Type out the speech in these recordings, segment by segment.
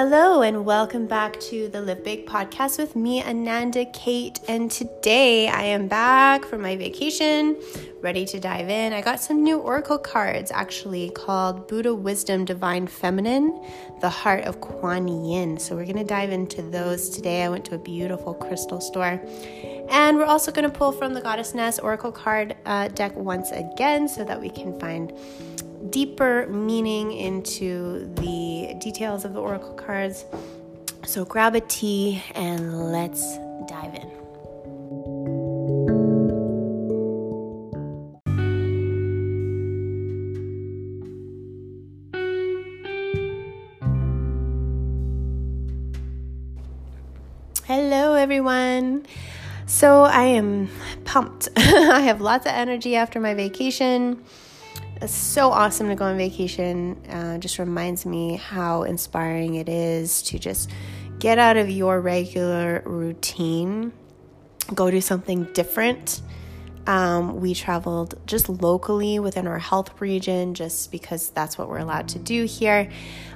Hello, and welcome back to the Live Big podcast with me, Ananda Kate. And today I am back from my vacation, ready to dive in. I got some new oracle cards actually called Buddha Wisdom Divine Feminine, the Heart of Kuan Yin. So we're going to dive into those today. I went to a beautiful crystal store. And we're also going to pull from the Goddess Nest Oracle card uh, deck once again so that we can find deeper meaning into the details of the oracle cards. So grab a tea and let's dive in. Hello, everyone. So, I am pumped. I have lots of energy after my vacation. It's so awesome to go on vacation. Uh, just reminds me how inspiring it is to just get out of your regular routine, go do something different. Um, we traveled just locally within our health region, just because that's what we're allowed to do here.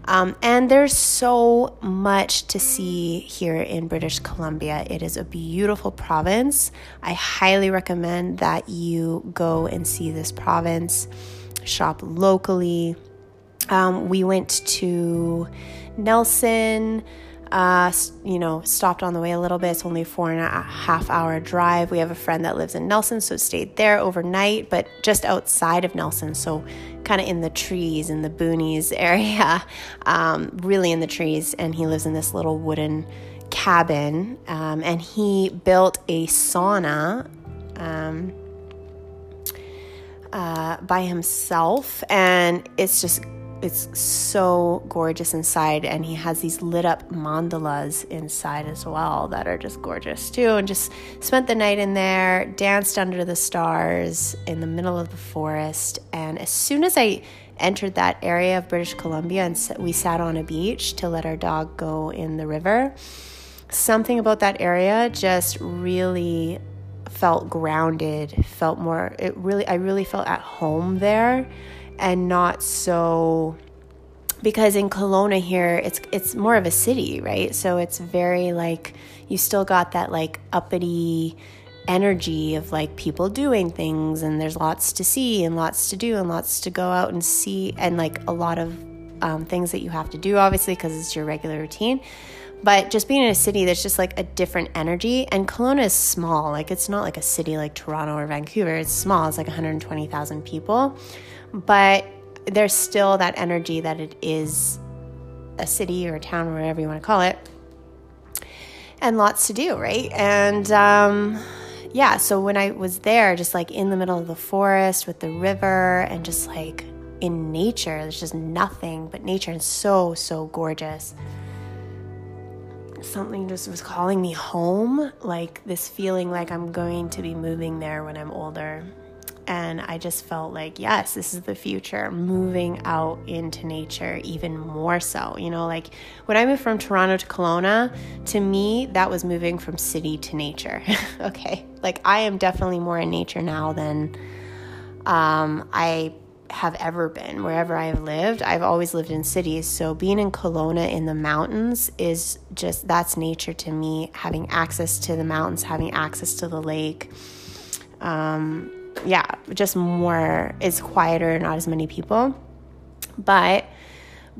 Um, and there's so much to see here in British Columbia. It is a beautiful province. I highly recommend that you go and see this province shop locally. Um, we went to Nelson. Uh, you know, stopped on the way a little bit. It's only four and a half hour drive. We have a friend that lives in Nelson, so stayed there overnight, but just outside of Nelson, so kind of in the trees, in the boonies area, um, really in the trees. And he lives in this little wooden cabin, um, and he built a sauna. Um, uh, by himself, and it's just it's so gorgeous inside and he has these lit up mandalas inside as well that are just gorgeous too and just spent the night in there danced under the stars in the middle of the forest and as soon as i entered that area of british columbia and we sat on a beach to let our dog go in the river something about that area just really felt grounded, felt more it really I really felt at home there and not so because in Kelowna here it's it's more of a city, right? So it's very like you still got that like uppity energy of like people doing things and there's lots to see and lots to do and lots to go out and see and like a lot of um, things that you have to do obviously because it's your regular routine but just being in a city, there's just like a different energy. And Kelowna is small. Like it's not like a city like Toronto or Vancouver. It's small. It's like 120,000 people. But there's still that energy that it is a city or a town or whatever you want to call it. And lots to do, right? And um, yeah, so when I was there, just like in the middle of the forest with the river and just like in nature, there's just nothing but nature and so, so gorgeous something just was calling me home, like this feeling like I'm going to be moving there when I'm older. And I just felt like, yes, this is the future, moving out into nature even more so. You know, like when I moved from Toronto to Kelowna, to me, that was moving from city to nature. okay. Like I am definitely more in nature now than um, I have ever been, wherever I have lived. I've always lived in cities. So being in Kelowna in the mountains is just that's nature to me. Having access to the mountains, having access to the lake. Um, yeah, just more, it's quieter, not as many people. But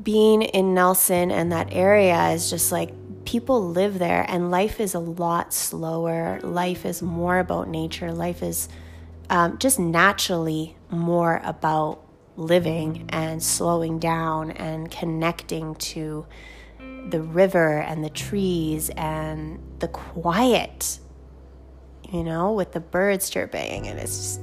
being in Nelson and that area is just like people live there and life is a lot slower. Life is more about nature. Life is um, just naturally more about living and slowing down and connecting to the river and the trees and the quiet, you know, with the birds chirping. And it's just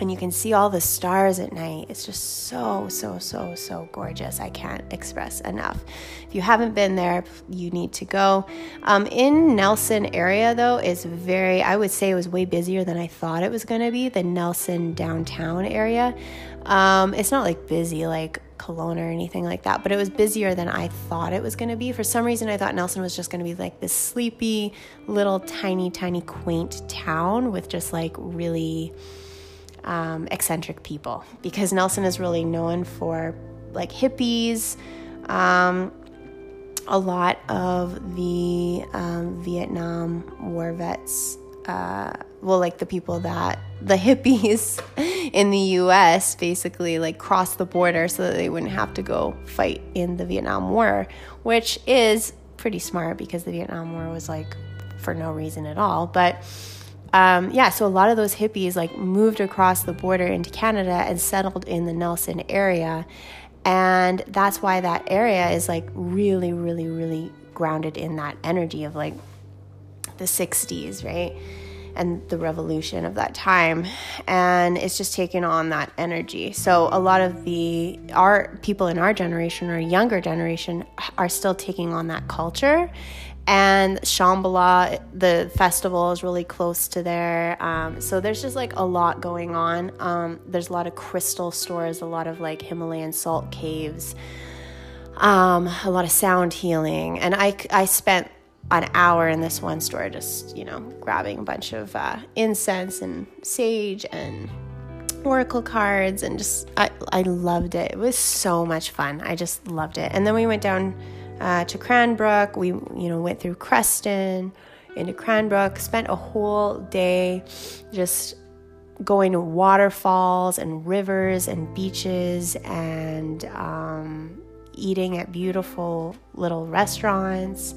and you can see all the stars at night. It's just so, so, so, so gorgeous. I can't express enough. If you haven't been there, you need to go. Um, in Nelson area, though, is very, I would say it was way busier than I thought it was going to be, the Nelson downtown area. Um, it's not like busy like Kelowna or anything like that, but it was busier than I thought it was going to be. For some reason, I thought Nelson was just going to be like this sleepy, little, tiny, tiny, quaint town with just like really um, eccentric people because Nelson is really known for like hippies, um, a lot of the um, Vietnam war vets, uh, well, like the people that the hippies in the US basically like crossed the border so that they wouldn't have to go fight in the Vietnam War, which is pretty smart because the Vietnam War was like for no reason at all. But um, yeah, so a lot of those hippies like moved across the border into Canada and settled in the Nelson area. And that's why that area is like really, really, really grounded in that energy of like the 60s, right? And the revolution of that time. And it's just taken on that energy. So a lot of the our people in our generation or younger generation are still taking on that culture and Shambhala, the festival is really close to there. Um, so there's just like a lot going on. Um, there's a lot of crystal stores, a lot of like Himalayan salt caves, um, a lot of sound healing. And I, I spent an hour in this one store just, you know, grabbing a bunch of uh, incense and sage and oracle cards and just, I, I loved it. It was so much fun. I just loved it. And then we went down uh, to Cranbrook. We, you know, went through Creston into Cranbrook, spent a whole day just going to waterfalls and rivers and beaches and um, eating at beautiful little restaurants.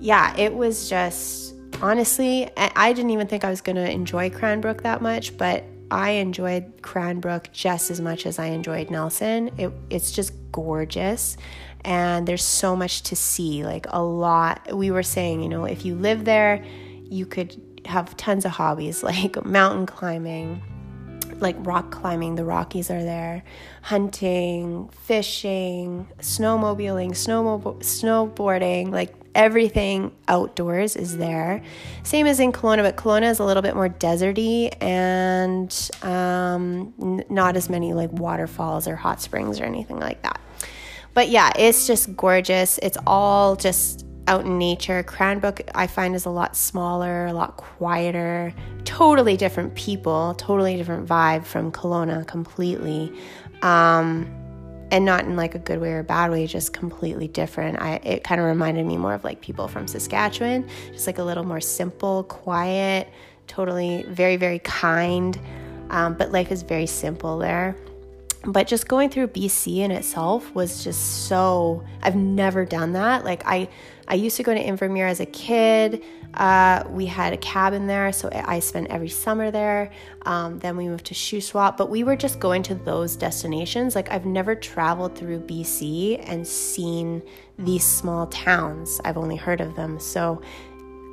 Yeah, it was just honestly, I didn't even think I was going to enjoy Cranbrook that much, but I enjoyed Cranbrook just as much as I enjoyed Nelson. It, it's just gorgeous and there's so much to see like a lot. We were saying you know if you live there you could have tons of hobbies like mountain climbing like rock climbing the rockies are there hunting fishing snowmobiling snowmo- snowboarding like everything outdoors is there. Same as in Kelowna but Kelowna is a little bit more deserty and um, n- not as many like waterfalls or hot springs or anything like that but yeah, it's just gorgeous. It's all just out in nature. Cranbrook, I find, is a lot smaller, a lot quieter, totally different people, totally different vibe from Kelowna completely. Um, and not in like a good way or a bad way, just completely different. I it kind of reminded me more of like people from Saskatchewan, just like a little more simple, quiet, totally very very kind. Um, but life is very simple there but just going through BC in itself was just so I've never done that. Like I I used to go to Invermere as a kid. Uh, we had a cabin there, so I spent every summer there. Um, then we moved to Shuswap, but we were just going to those destinations. Like I've never traveled through BC and seen these small towns. I've only heard of them. So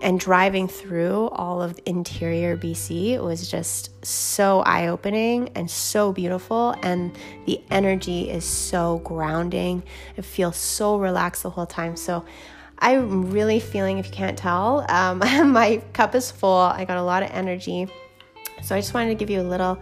and driving through all of interior BC was just so eye opening and so beautiful. And the energy is so grounding. I feel so relaxed the whole time. So I'm really feeling, if you can't tell, um, my cup is full. I got a lot of energy. So I just wanted to give you a little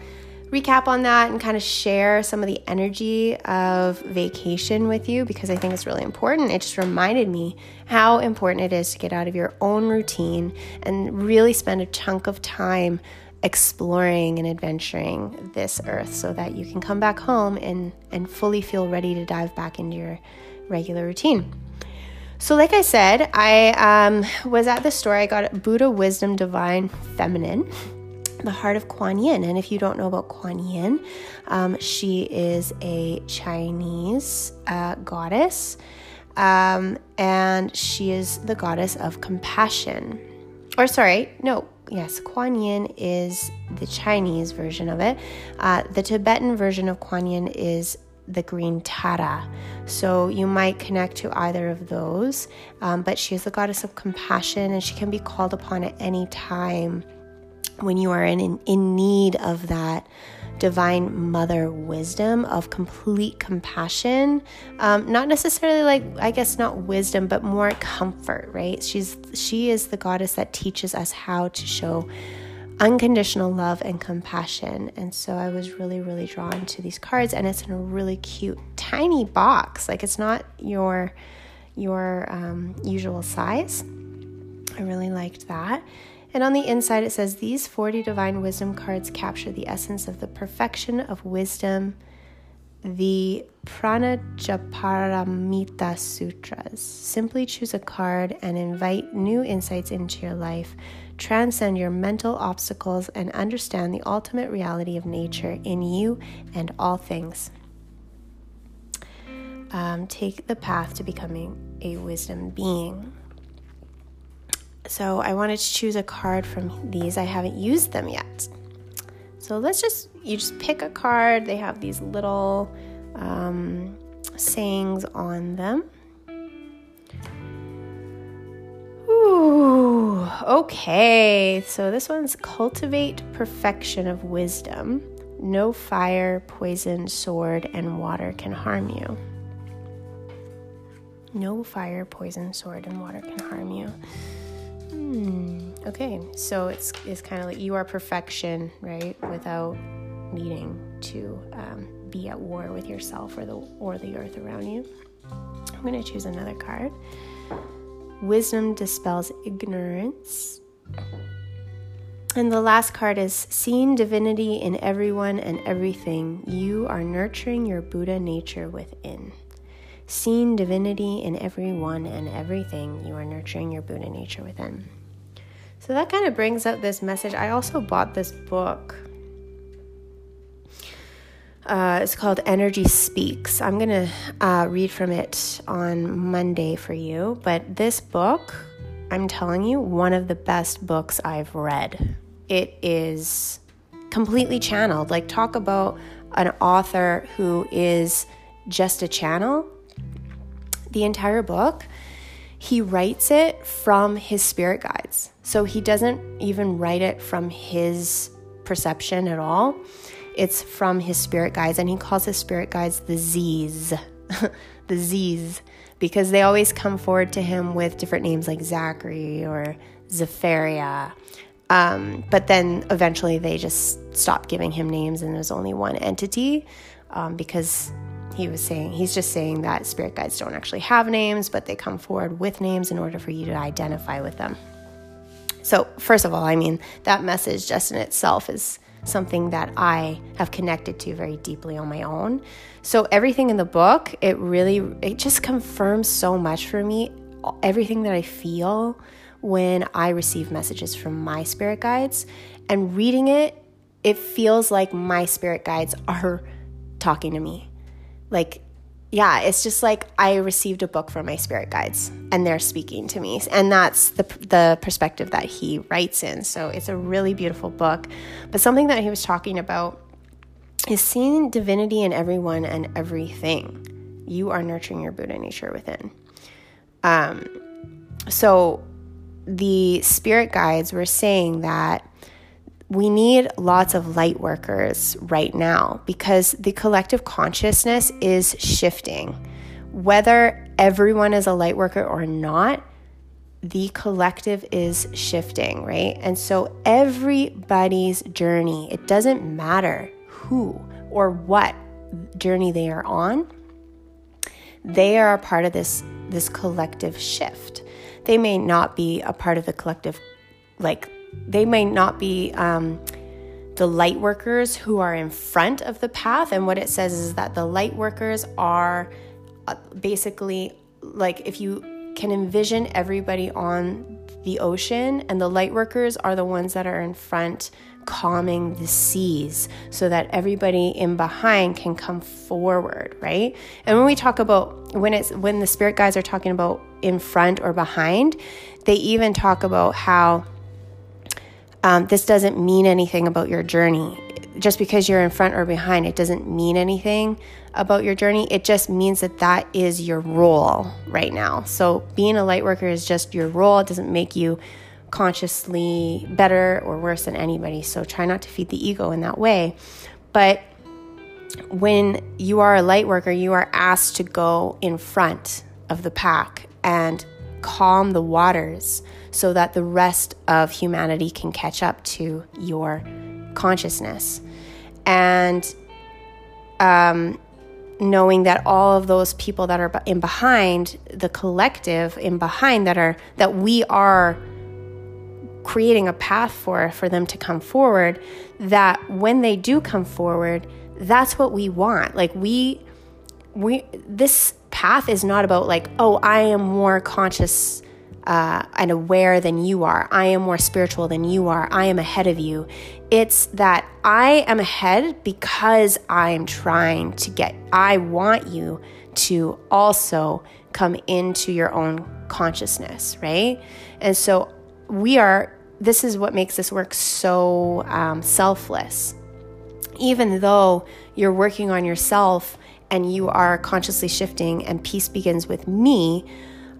recap on that and kind of share some of the energy of vacation with you because I think it's really important. It just reminded me how important it is to get out of your own routine and really spend a chunk of time exploring and adventuring this earth so that you can come back home and, and fully feel ready to dive back into your regular routine. So, like I said, I um, was at the store. I got Buddha Wisdom Divine Feminine the heart of Kuan Yin. And if you don't know about Kuan Yin, um, she is a Chinese uh, goddess, um, and she is the goddess of compassion. Or, sorry, no, yes, Kuan Yin is the Chinese version of it. Uh, the Tibetan version of Kuan Yin is the green Tara. So you might connect to either of those, um, but she is the goddess of compassion and she can be called upon at any time when you are in, in need of that divine mother wisdom of complete compassion um, not necessarily like i guess not wisdom but more comfort right? She's she is the goddess that teaches us how to show unconditional love and compassion. And so i was really really drawn to these cards and it's in a really cute tiny box. Like it's not your your um, usual size i really liked that and on the inside, it says these 40 divine wisdom cards capture the essence of the perfection of wisdom the Prajnaparamita Sutras. Simply choose a card and invite new insights into your life. Transcend your mental obstacles and understand the ultimate reality of nature in you and all things. Um, take the path to becoming a wisdom being. So, I wanted to choose a card from these. I haven't used them yet. So let's just, you just pick a card. They have these little um, sayings on them. Ooh, okay. So this one's cultivate perfection of wisdom. No fire, poison, sword, and water can harm you. No fire, poison, sword, and water can harm you. Hmm. Okay, so it's it's kind of like you are perfection, right? Without needing to um, be at war with yourself or the or the earth around you. I'm going to choose another card. Wisdom dispels ignorance. And the last card is seeing divinity in everyone and everything. You are nurturing your Buddha nature within. Seeing divinity in everyone and everything, you are nurturing your Buddha nature within. So that kind of brings up this message. I also bought this book. Uh, it's called Energy Speaks. I'm going to uh, read from it on Monday for you. But this book, I'm telling you, one of the best books I've read. It is completely channeled. Like, talk about an author who is just a channel. The entire book, he writes it from his spirit guides. So he doesn't even write it from his perception at all. It's from his spirit guides, and he calls his spirit guides the Z's. the Z's, because they always come forward to him with different names like Zachary or Zephyria. Um, but then eventually they just stopped giving him names, and there's only one entity um, because he was saying he's just saying that spirit guides don't actually have names, but they come forward with names in order for you to identify with them. So, first of all, I mean, that message just in itself is something that I have connected to very deeply on my own. So, everything in the book, it really it just confirms so much for me everything that I feel when I receive messages from my spirit guides and reading it, it feels like my spirit guides are talking to me. Like yeah, it's just like I received a book from my spirit guides and they're speaking to me. And that's the, the perspective that he writes in. So it's a really beautiful book. But something that he was talking about is seeing divinity in everyone and everything. You are nurturing your Buddha nature within. Um, so the spirit guides were saying that we need lots of light workers right now because the collective consciousness is shifting. Whether everyone is a light worker or not, the collective is shifting, right? And so everybody's journey, it doesn't matter who or what journey they are on, they are a part of this this collective shift. They may not be a part of the collective like they may not be um, the light workers who are in front of the path. And what it says is that the light workers are uh, basically like if you can envision everybody on the ocean, and the light workers are the ones that are in front calming the seas so that everybody in behind can come forward right and when we talk about when it's when the spirit guides are talking about in front or behind they even talk about how um, this doesn't mean anything about your journey. Just because you're in front or behind, it doesn't mean anything about your journey. It just means that that is your role right now. So, being a light worker is just your role. It doesn't make you consciously better or worse than anybody. So, try not to feed the ego in that way. But when you are a light worker, you are asked to go in front of the pack and calm the waters so that the rest of humanity can catch up to your consciousness. And um, knowing that all of those people that are in behind, the collective in behind that are that we are creating a path for for them to come forward that when they do come forward that's what we want. Like we we this path is not about like, oh, I am more conscious uh, and aware than you are. I am more spiritual than you are. I am ahead of you. It's that I am ahead because I am trying to get, I want you to also come into your own consciousness, right? And so we are, this is what makes this work so um, selfless. Even though you're working on yourself and you are consciously shifting, and peace begins with me,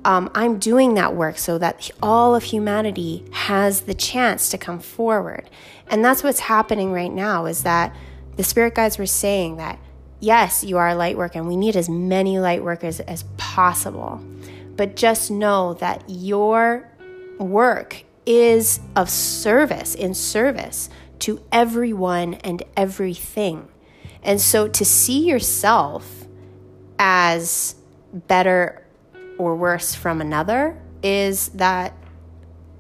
um, I'm doing that work so that all of humanity has the chance to come forward. And that's what's happening right now is that the spirit guides were saying that, yes, you are a light worker, and we need as many light workers as possible. But just know that your work is of service, in service to everyone and everything. And so to see yourself as better or worse from another is that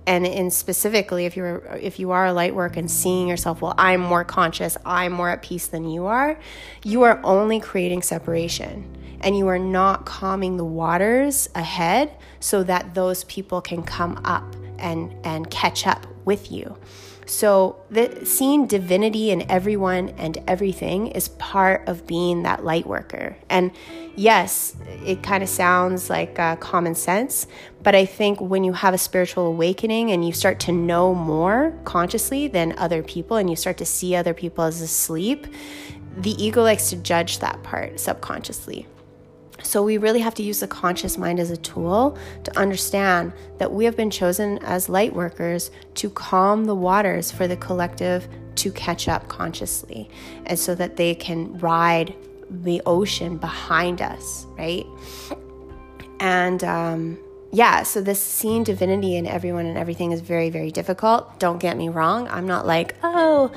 and in specifically if you're if you are a light work and seeing yourself well i'm more conscious i'm more at peace than you are you are only creating separation. And you are not calming the waters ahead so that those people can come up and and catch up with you so, the, seeing divinity in everyone and everything is part of being that light worker. And yes, it kind of sounds like uh, common sense, but I think when you have a spiritual awakening and you start to know more consciously than other people and you start to see other people as asleep, the ego likes to judge that part subconsciously. So, we really have to use the conscious mind as a tool to understand that we have been chosen as light workers to calm the waters for the collective to catch up consciously, and so that they can ride the ocean behind us, right? And um, yeah, so this seeing divinity in everyone and everything is very, very difficult. Don't get me wrong. I'm not like, oh,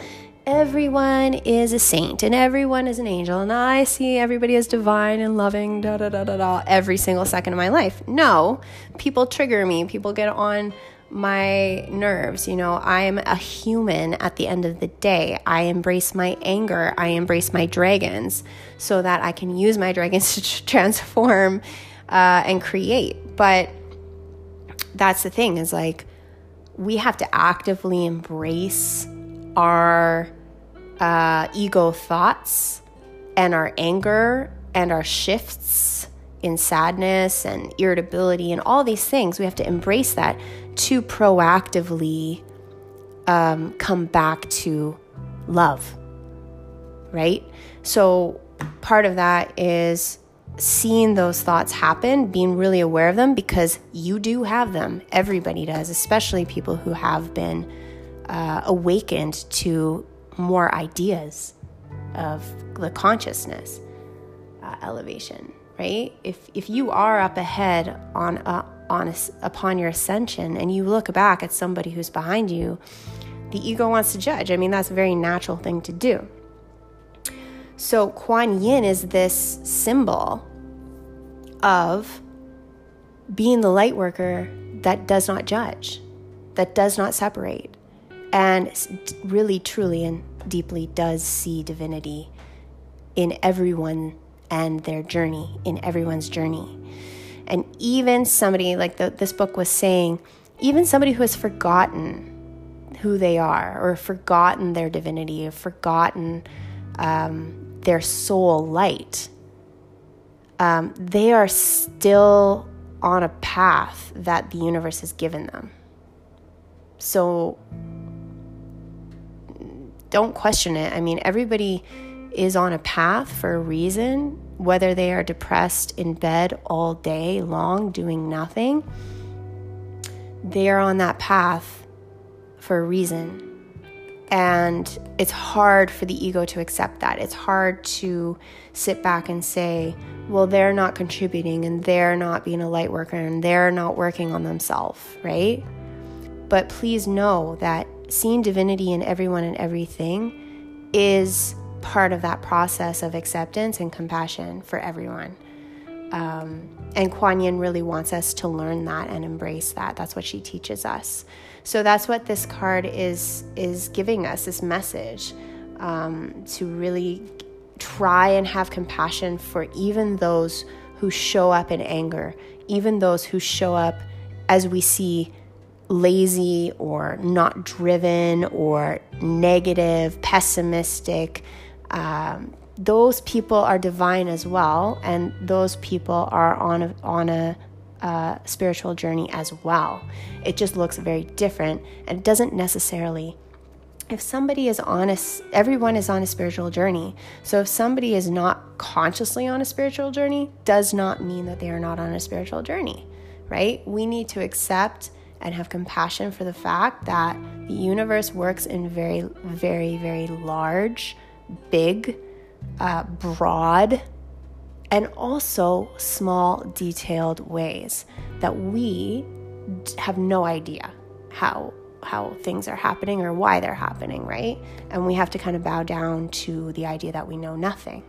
everyone is a saint and everyone is an angel and I see everybody as divine and loving da da da da da every single second of my life. No, people trigger me, people get on my nerves. You know, I am a human at the end of the day. I embrace my anger, I embrace my dragons so that I can use my dragons to transform uh, and create. But that's the thing is like we have to actively embrace our uh, ego thoughts and our anger and our shifts in sadness and irritability and all these things. We have to embrace that to proactively um, come back to love, right? So, part of that is seeing those thoughts happen, being really aware of them because you do have them. Everybody does, especially people who have been uh, awakened to more ideas of the consciousness uh, elevation, right? If if you are up ahead on uh, on a, upon your ascension and you look back at somebody who's behind you, the ego wants to judge. I mean, that's a very natural thing to do. So Kuan Yin is this symbol of being the light worker that does not judge, that does not separate, and really, truly, and deeply does see divinity in everyone and their journey, in everyone's journey. And even somebody, like the, this book was saying, even somebody who has forgotten who they are, or forgotten their divinity, or forgotten um, their soul light, um, they are still on a path that the universe has given them. So don't question it. I mean, everybody is on a path for a reason, whether they are depressed in bed all day long doing nothing. They are on that path for a reason. And it's hard for the ego to accept that. It's hard to sit back and say, well, they're not contributing and they're not being a light worker and they're not working on themselves, right? But please know that seeing divinity in everyone and everything is part of that process of acceptance and compassion for everyone. Um, and Kuan Yin really wants us to learn that and embrace that. That's what she teaches us. So that's what this card is is giving us this message um, to really try and have compassion for even those who show up in anger, even those who show up as we see lazy or not driven or negative, pessimistic. Um, those people are divine as well, and those people are on a, on a uh, spiritual journey as well. It just looks very different, and it doesn't necessarily. If somebody is on a, everyone is on a spiritual journey. So if somebody is not consciously on a spiritual journey, does not mean that they are not on a spiritual journey, right? We need to accept and have compassion for the fact that the universe works in very, very, very large, big, uh, broad, and also small, detailed ways that we have no idea how how things are happening or why they're happening, right? And we have to kind of bow down to the idea that we know nothing.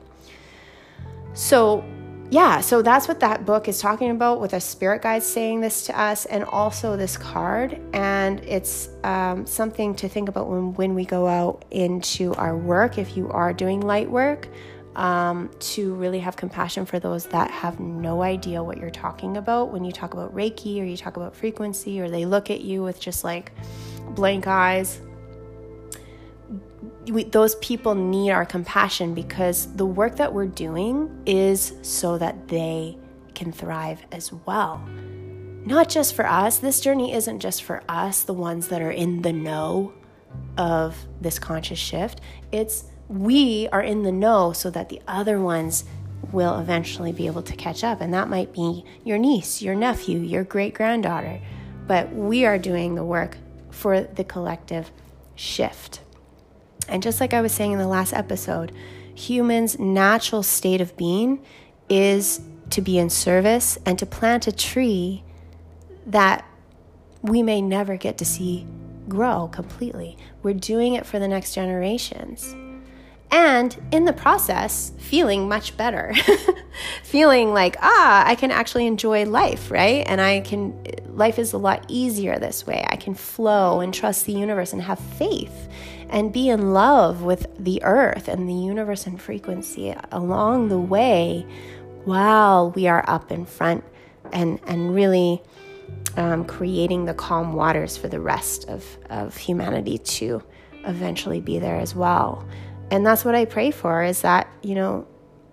So yeah, so that's what that book is talking about with a spirit guide saying this to us and also this card. And it's um, something to think about when, when we go out into our work, if you are doing light work, um, to really have compassion for those that have no idea what you're talking about when you talk about Reiki or you talk about frequency or they look at you with just like blank eyes we, those people need our compassion because the work that we're doing is so that they can thrive as well. Not just for us. This journey isn't just for us, the ones that are in the know of this conscious shift. It's we are in the know so that the other ones will eventually be able to catch up. And that might be your niece, your nephew, your great granddaughter. But we are doing the work for the collective shift. And just like I was saying in the last episode, humans' natural state of being is to be in service and to plant a tree that we may never get to see grow completely. We're doing it for the next generations. And in the process, feeling much better. feeling like, ah, I can actually enjoy life, right? And I can, life is a lot easier this way. I can flow and trust the universe and have faith and be in love with the earth and the universe and frequency along the way while we are up in front and, and really um, creating the calm waters for the rest of, of humanity to eventually be there as well. And that's what I pray for is that, you know,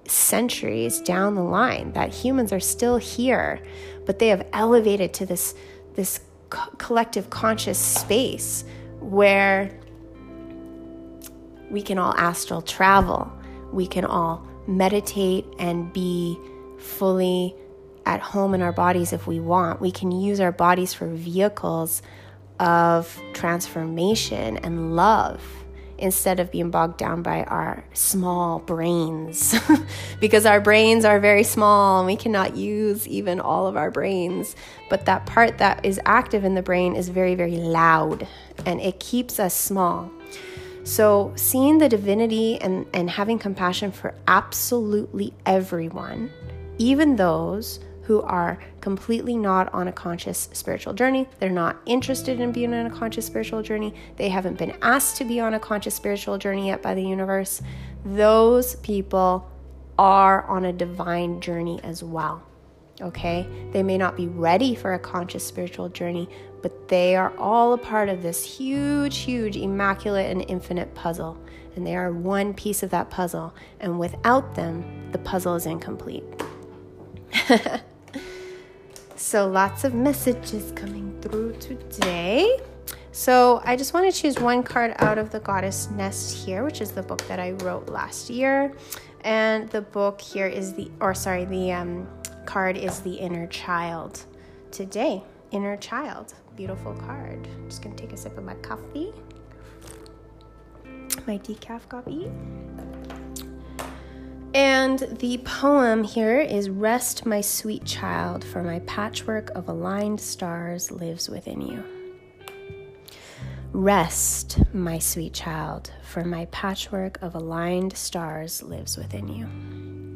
centuries down the line that humans are still here, but they have elevated to this this co- collective conscious space where we can all astral travel. We can all meditate and be fully at home in our bodies if we want. We can use our bodies for vehicles of transformation and love instead of being bogged down by our small brains. because our brains are very small and we cannot use even all of our brains. But that part that is active in the brain is very, very loud and it keeps us small. So, seeing the divinity and, and having compassion for absolutely everyone, even those who are completely not on a conscious spiritual journey, they're not interested in being on a conscious spiritual journey, they haven't been asked to be on a conscious spiritual journey yet by the universe, those people are on a divine journey as well. Okay? They may not be ready for a conscious spiritual journey, but they are all a part of this huge, huge, immaculate, and infinite puzzle. And they are one piece of that puzzle. And without them, the puzzle is incomplete. so, lots of messages coming through today. So, I just want to choose one card out of the Goddess Nest here, which is the book that I wrote last year. And the book here is the, or sorry, the um, card is the inner child today. Inner child beautiful card. I'm just gonna take a sip of my coffee, my decaf coffee. And the poem here is Rest, my sweet child, for my patchwork of aligned stars lives within you. Rest, my sweet child, for my patchwork of aligned stars lives within you.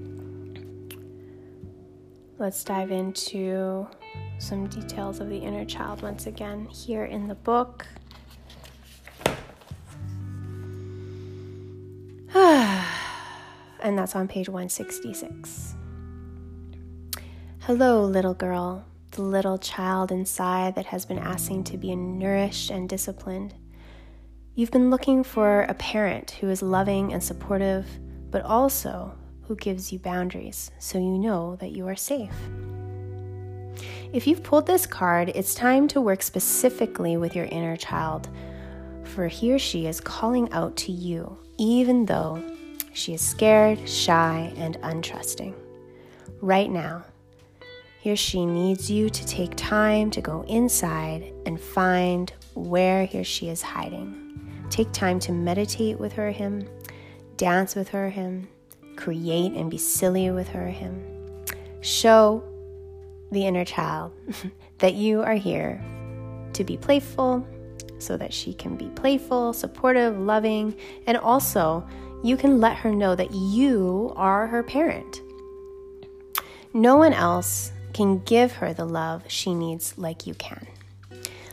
Let's dive into some details of the inner child once again here in the book. and that's on page 166. Hello, little girl, the little child inside that has been asking to be nourished and disciplined. You've been looking for a parent who is loving and supportive, but also who gives you boundaries so you know that you are safe. If you've pulled this card, it's time to work specifically with your inner child, for he or she is calling out to you, even though she is scared, shy, and untrusting. Right now, he or she needs you to take time to go inside and find where he or she is hiding. Take time to meditate with her, him, dance with her him, create and be silly with her or him. Show the inner child that you are here to be playful so that she can be playful, supportive, loving, and also you can let her know that you are her parent. No one else can give her the love she needs like you can.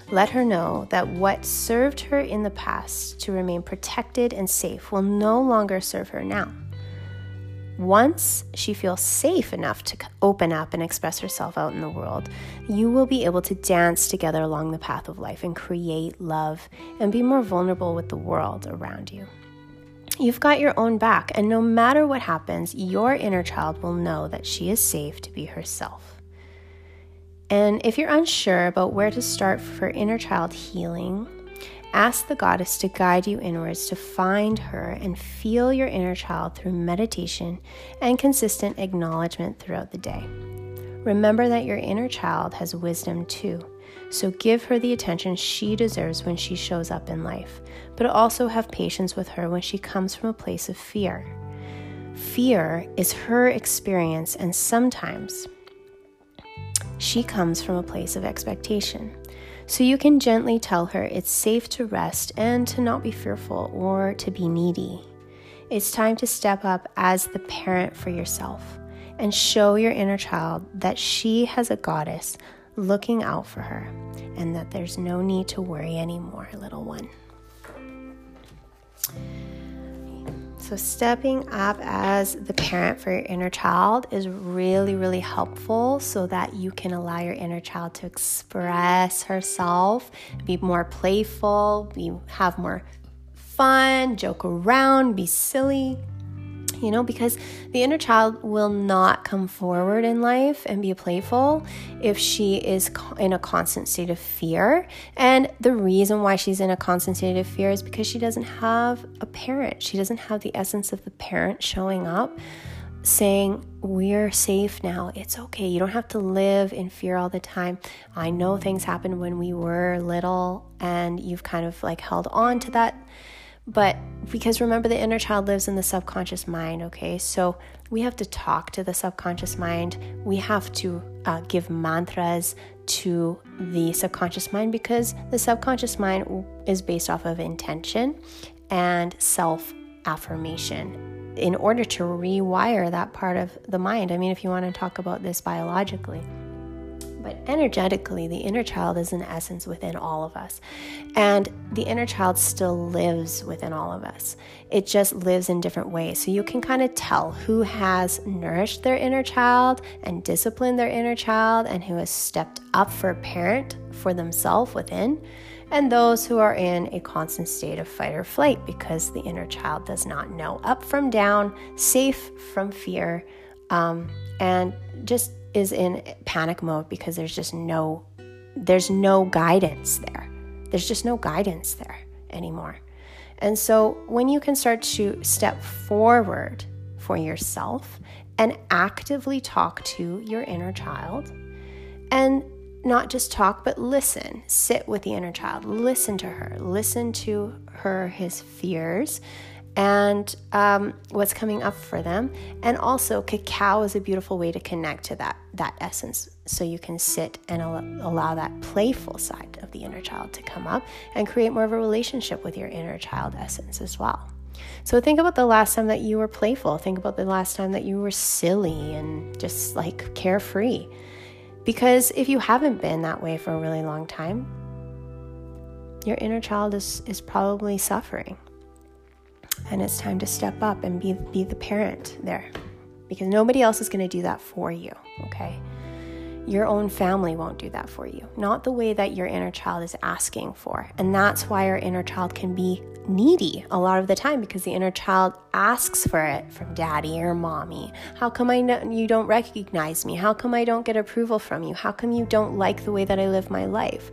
Let her know that what served her in the past to remain protected and safe will no longer serve her now. Once she feels safe enough to open up and express herself out in the world, you will be able to dance together along the path of life and create love and be more vulnerable with the world around you. You've got your own back, and no matter what happens, your inner child will know that she is safe to be herself. And if you're unsure about where to start for inner child healing, ask the goddess to guide you inwards to find her and feel your inner child through meditation and consistent acknowledgement throughout the day. Remember that your inner child has wisdom too, so give her the attention she deserves when she shows up in life, but also have patience with her when she comes from a place of fear. Fear is her experience, and sometimes she comes from a place of expectation. So you can gently tell her it's safe to rest and to not be fearful or to be needy. It's time to step up as the parent for yourself and show your inner child that she has a goddess looking out for her and that there's no need to worry anymore, little one. So, stepping up as the parent for your inner child is really, really helpful so that you can allow your inner child to express herself, be more playful, be, have more fun, joke around, be silly you know, because the inner child will not come forward in life and be playful if she is in a constant state of fear. And the reason why she's in a constant state of fear is because she doesn't have a parent. She doesn't have the essence of the parent showing up saying, We're safe now. It's okay. You don't have to live in fear all the time. I know things happened when we were little and you've kind of like held on to that but because remember, the inner child lives in the subconscious mind, okay? So we have to talk to the subconscious mind. We have to uh, give mantras to the subconscious mind because the subconscious mind is based off of intention and self affirmation in order to rewire that part of the mind. I mean, if you want to talk about this biologically. But energetically, the inner child is an essence within all of us. And the inner child still lives within all of us. It just lives in different ways. So you can kind of tell who has nourished their inner child and disciplined their inner child and who has stepped up for a parent for themselves within, and those who are in a constant state of fight or flight because the inner child does not know up from down, safe from fear, um, and just is in panic mode because there's just no there's no guidance there. There's just no guidance there anymore. And so when you can start to step forward for yourself and actively talk to your inner child and not just talk but listen sit with the inner child listen to her listen to her his fears and um, what's coming up for them. And also, cacao is a beautiful way to connect to that that essence. So you can sit and al- allow that playful side of the inner child to come up and create more of a relationship with your inner child essence as well. So think about the last time that you were playful. Think about the last time that you were silly and just like carefree. Because if you haven't been that way for a really long time, your inner child is, is probably suffering and it's time to step up and be, be the parent there because nobody else is going to do that for you, okay? Your own family won't do that for you, not the way that your inner child is asking for. And that's why our inner child can be needy a lot of the time because the inner child asks for it from daddy or mommy. How come I know you don't recognize me? How come I don't get approval from you? How come you don't like the way that I live my life?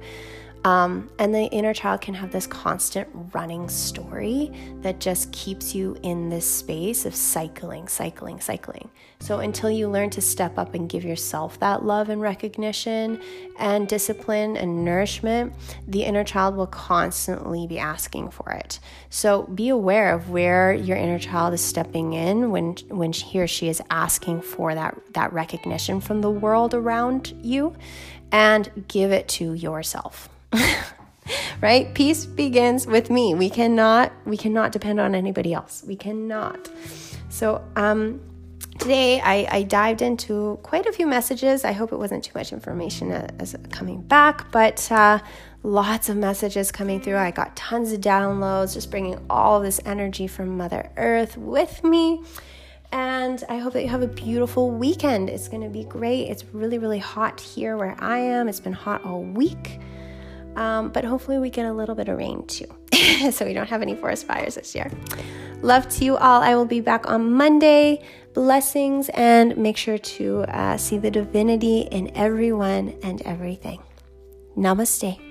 Um, and the inner child can have this constant running story that just keeps you in this space of cycling, cycling, cycling. So until you learn to step up and give yourself that love and recognition and discipline and nourishment, the inner child will constantly be asking for it. So be aware of where your inner child is stepping in when when he or she is asking for that that recognition from the world around you and give it to yourself. right? Peace begins with me. We cannot we cannot depend on anybody else. We cannot. So um today I, I dived into quite a few messages. I hope it wasn't too much information as, coming back, but uh, lots of messages coming through. I got tons of downloads, just bringing all this energy from Mother Earth with me. And I hope that you have a beautiful weekend. It's going to be great. It's really, really hot here where I am. It's been hot all week. Um, but hopefully, we get a little bit of rain too, so we don't have any forest fires this year. Love to you all. I will be back on Monday. Blessings, and make sure to uh, see the divinity in everyone and everything. Namaste.